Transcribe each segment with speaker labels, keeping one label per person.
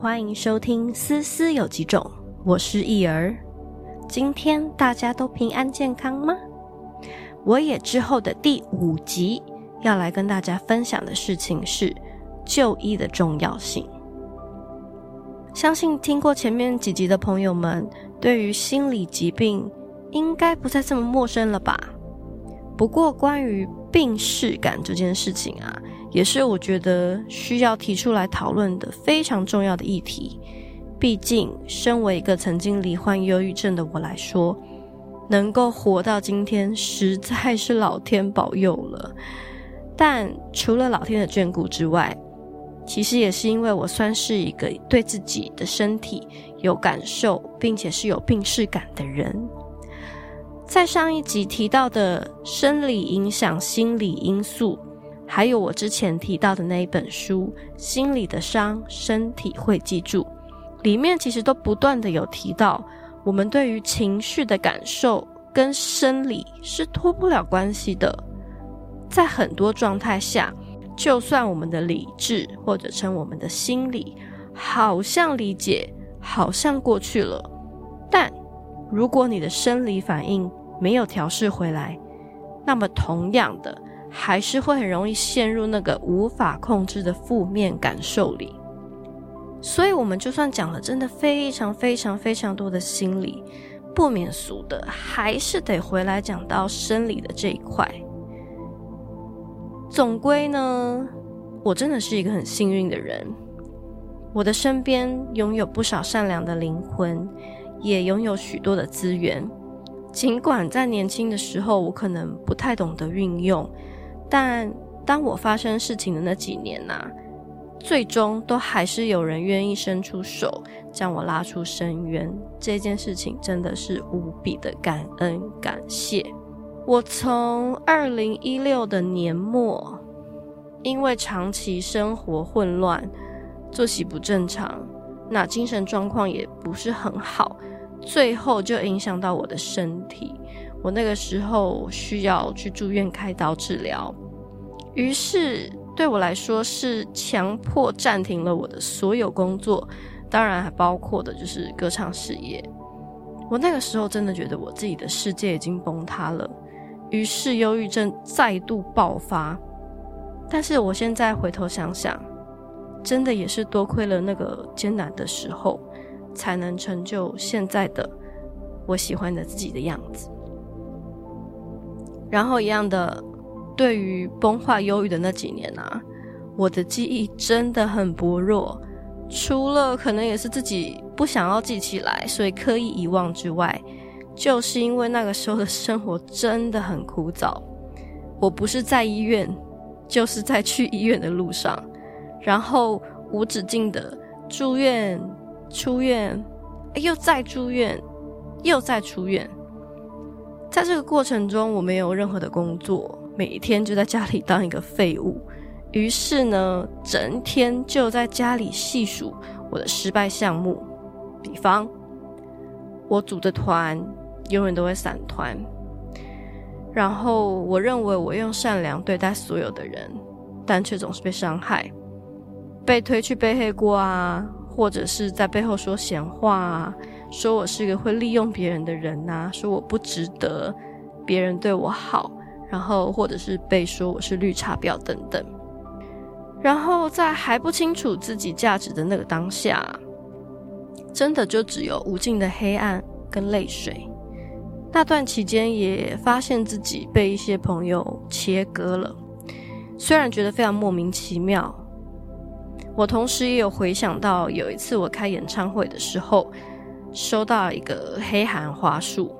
Speaker 1: 欢迎收听《思思有几种》，我是易儿。今天大家都平安健康吗？我也之后的第五集要来跟大家分享的事情是就医的重要性。相信听过前面几集的朋友们，对于心理疾病应该不再这么陌生了吧？不过关于病逝感这件事情啊。也是我觉得需要提出来讨论的非常重要的议题。毕竟，身为一个曾经罹患忧郁症的我来说，能够活到今天，实在是老天保佑了。但除了老天的眷顾之外，其实也是因为我算是一个对自己的身体有感受，并且是有病逝感的人。在上一集提到的生理影响心理因素。还有我之前提到的那一本书《心理的伤，身体会记住》，里面其实都不断的有提到，我们对于情绪的感受跟生理是脱不了关系的。在很多状态下，就算我们的理智或者称我们的心理好像理解，好像过去了，但如果你的生理反应没有调试回来，那么同样的。还是会很容易陷入那个无法控制的负面感受里，所以，我们就算讲了真的非常非常非常多的心理，不免俗的，还是得回来讲到生理的这一块。总归呢，我真的是一个很幸运的人，我的身边拥有不少善良的灵魂，也拥有许多的资源。尽管在年轻的时候，我可能不太懂得运用。但当我发生事情的那几年呐，最终都还是有人愿意伸出手将我拉出深渊。这件事情真的是无比的感恩感谢。我从二零一六的年末，因为长期生活混乱、作息不正常，那精神状况也不是很好，最后就影响到我的身体。我那个时候需要去住院开刀治疗，于是对我来说是强迫暂停了我的所有工作，当然还包括的就是歌唱事业。我那个时候真的觉得我自己的世界已经崩塌了，于是忧郁症再度爆发。但是我现在回头想想，真的也是多亏了那个艰难的时候，才能成就现在的我喜欢的自己的样子。然后一样的，对于崩坏忧郁的那几年啊，我的记忆真的很薄弱，除了可能也是自己不想要记起来，所以刻意遗忘之外，就是因为那个时候的生活真的很枯燥。我不是在医院，就是在去医院的路上，然后无止境的住院、出院，又再住院，又再出院。在这个过程中，我没有任何的工作，每天就在家里当一个废物。于是呢，整天就在家里细数我的失败项目，比方我组的团永远都会散团，然后我认为我用善良对待所有的人，但却总是被伤害，被推去背黑锅啊，或者是在背后说闲话啊。说我是一个会利用别人的人呐，说我不值得别人对我好，然后或者是被说我是绿茶婊等等，然后在还不清楚自己价值的那个当下，真的就只有无尽的黑暗跟泪水。那段期间也发现自己被一些朋友切割了，虽然觉得非常莫名其妙，我同时也有回想到有一次我开演唱会的时候。收到一个黑函花束，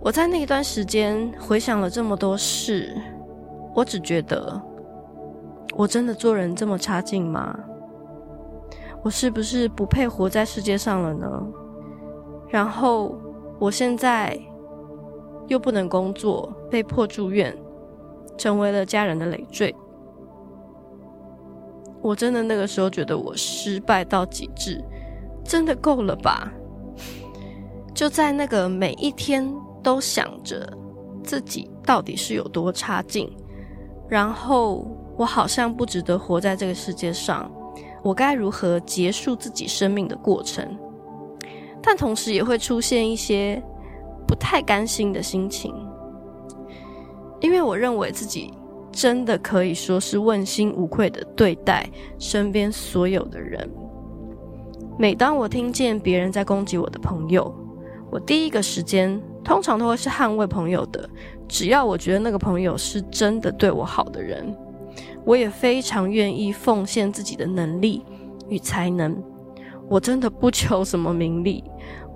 Speaker 1: 我在那一段时间回想了这么多事，我只觉得我真的做人这么差劲吗？我是不是不配活在世界上了呢？然后我现在又不能工作，被迫住院，成为了家人的累赘。我真的那个时候觉得我失败到极致。真的够了吧？就在那个每一天都想着自己到底是有多差劲，然后我好像不值得活在这个世界上，我该如何结束自己生命的过程，但同时也会出现一些不太甘心的心情，因为我认为自己真的可以说是问心无愧的对待身边所有的人。每当我听见别人在攻击我的朋友，我第一个时间通常都会是捍卫朋友的。只要我觉得那个朋友是真的对我好的人，我也非常愿意奉献自己的能力与才能。我真的不求什么名利，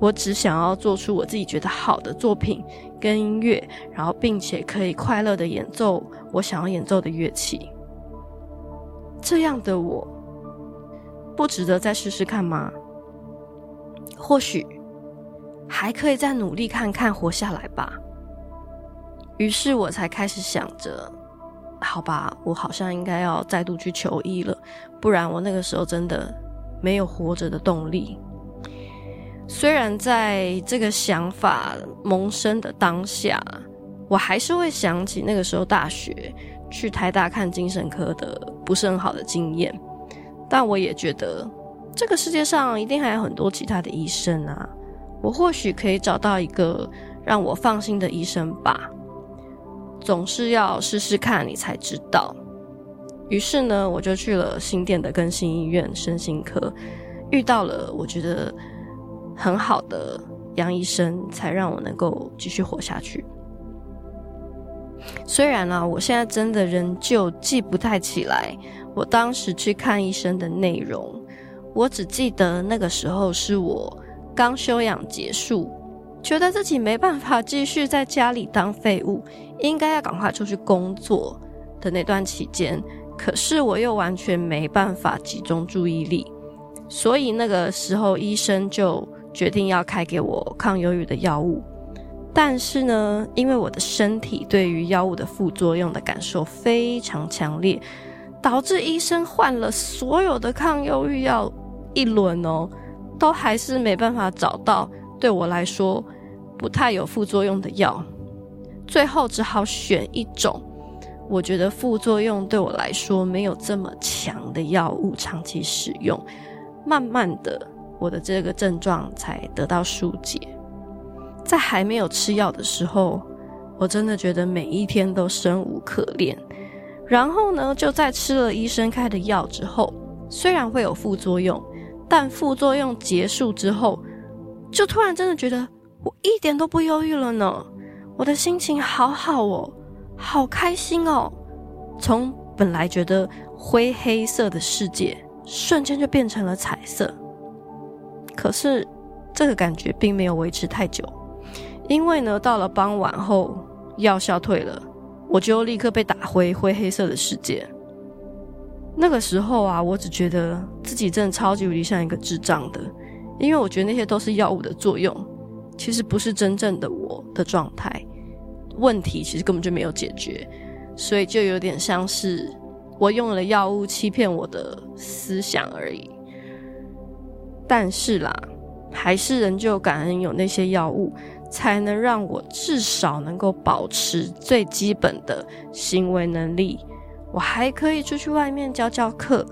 Speaker 1: 我只想要做出我自己觉得好的作品跟音乐，然后并且可以快乐的演奏我想要演奏的乐器。这样的我，不值得再试试看吗？或许还可以再努力看看，活下来吧。于是我才开始想着，好吧，我好像应该要再度去求医了，不然我那个时候真的没有活着的动力。虽然在这个想法萌生的当下，我还是会想起那个时候大学去台大看精神科的不是很好的经验，但我也觉得这个世界上一定还有很多其他的医生啊，我或许可以找到一个让我放心的医生吧。总是要试试看，你才知道。于是呢，我就去了新店的更新医院身心科，遇到了我觉得很好的杨医生，才让我能够继续活下去。虽然呢，我现在真的仍旧记不太起来我当时去看医生的内容，我只记得那个时候是我刚休养结束。觉得自己没办法继续在家里当废物，应该要赶快出去工作的那段期间，可是我又完全没办法集中注意力，所以那个时候医生就决定要开给我抗忧郁的药物。但是呢，因为我的身体对于药物的副作用的感受非常强烈，导致医生换了所有的抗忧郁药一轮哦，都还是没办法找到。对我来说，不太有副作用的药，最后只好选一种我觉得副作用对我来说没有这么强的药物，长期使用，慢慢的，我的这个症状才得到疏解。在还没有吃药的时候，我真的觉得每一天都生无可恋。然后呢，就在吃了医生开的药之后，虽然会有副作用，但副作用结束之后。就突然真的觉得我一点都不忧郁了呢，我的心情好好哦，好开心哦。从本来觉得灰黑色的世界，瞬间就变成了彩色。可是这个感觉并没有维持太久，因为呢，到了傍晚后药效退了，我就立刻被打回灰黑色的世界。那个时候啊，我只觉得自己真的超级无敌像一个智障的。因为我觉得那些都是药物的作用，其实不是真正的我的状态，问题其实根本就没有解决，所以就有点像是我用了药物欺骗我的思想而已。但是啦，还是仍旧感恩有那些药物，才能让我至少能够保持最基本的行为能力，我还可以出去外面教教课，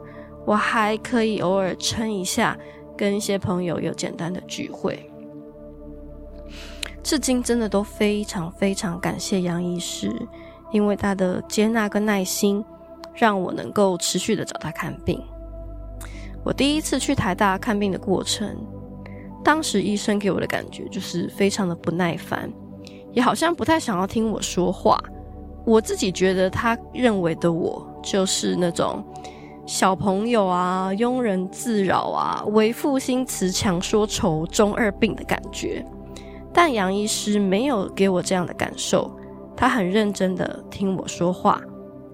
Speaker 1: 我还可以偶尔撑一下。跟一些朋友有简单的聚会，至今真的都非常非常感谢杨医师，因为他的接纳跟耐心，让我能够持续的找他看病。我第一次去台大看病的过程，当时医生给我的感觉就是非常的不耐烦，也好像不太想要听我说话。我自己觉得他认为的我就是那种。小朋友啊，庸人自扰啊，为赋新词强说愁，中二病的感觉。但杨医师没有给我这样的感受，他很认真的听我说话，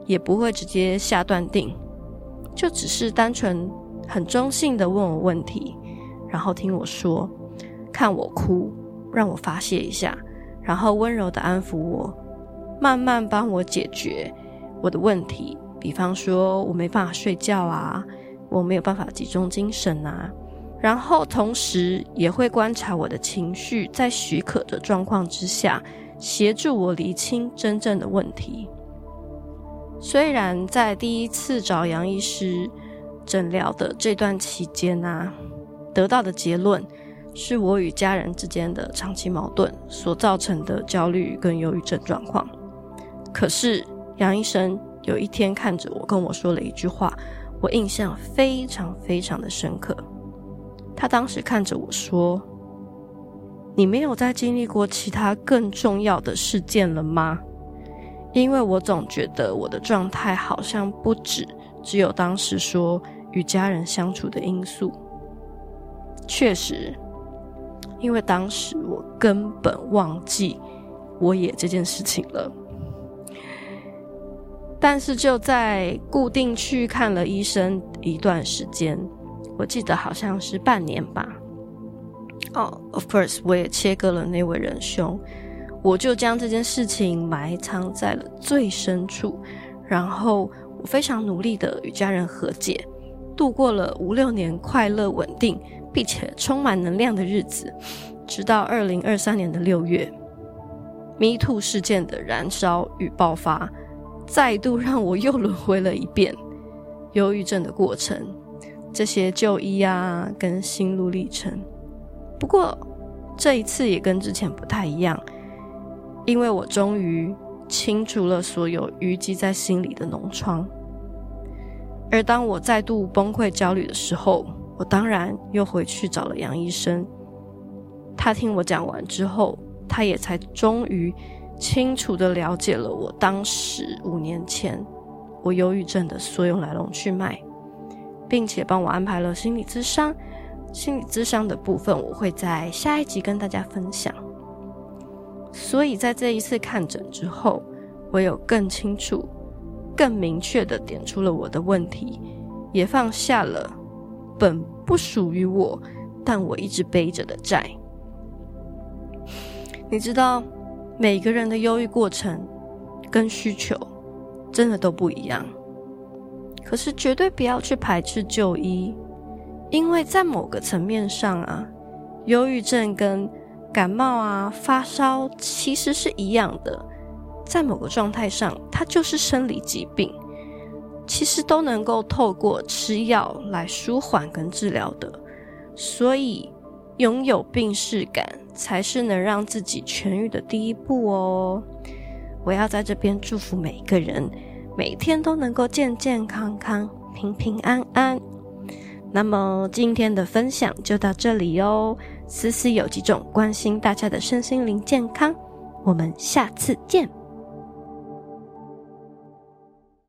Speaker 1: 也不会直接下断定，就只是单纯很中性的问我问题，然后听我说，看我哭，让我发泄一下，然后温柔的安抚我，慢慢帮我解决我的问题。比方说，我没办法睡觉啊，我没有办法集中精神啊，然后同时也会观察我的情绪，在许可的状况之下，协助我厘清真正的问题。虽然在第一次找杨医师，诊疗的这段期间啊，得到的结论是我与家人之间的长期矛盾所造成的焦虑跟忧郁症状况。可是杨医生有一天看着我跟我说了一句话，我印象非常非常的深刻。他当时看着我说：“你没有再经历过其他更重要的事件了吗？”因为我总觉得我的状态好像不止只有当时说与家人相处的因素。确实，因为当时我根本忘记我也这件事情了。但是就在固定去看了医生一段时间。我记得好像是半年吧。哦，Of course，我也切割了那位仁兄，我就将这件事情埋藏在了最深处，然后我非常努力的与家人和解，度过了五六年快乐稳定并且充满能量的日子，直到二零二三年的六月，Me Too 事件的燃烧与爆发，再度让我又轮回了一遍忧郁症的过程。这些就医啊，跟心路历程。不过这一次也跟之前不太一样，因为我终于清除了所有淤积在心里的脓疮。而当我再度崩溃焦虑的时候，我当然又回去找了杨医生。他听我讲完之后，他也才终于清楚的了解了我当时五年前我忧郁症的所有来龙去脉。并且帮我安排了心理咨商，心理咨商的部分我会在下一集跟大家分享。所以在这一次看诊之后，我有更清楚、更明确的点出了我的问题，也放下了本不属于我，但我一直背着的债。你知道，每个人的忧郁过程跟需求真的都不一样。可是绝对不要去排斥就医，因为在某个层面上啊，忧郁症跟感冒啊、发烧其实是一样的，在某个状态上，它就是生理疾病，其实都能够透过吃药来舒缓跟治疗的。所以，拥有病视感才是能让自己痊愈的第一步哦。我要在这边祝福每一个人。每天都能够健健康康、平平安安。那么今天的分享就到这里哦。思思有几种关心大家的身心灵健康，我们下次见。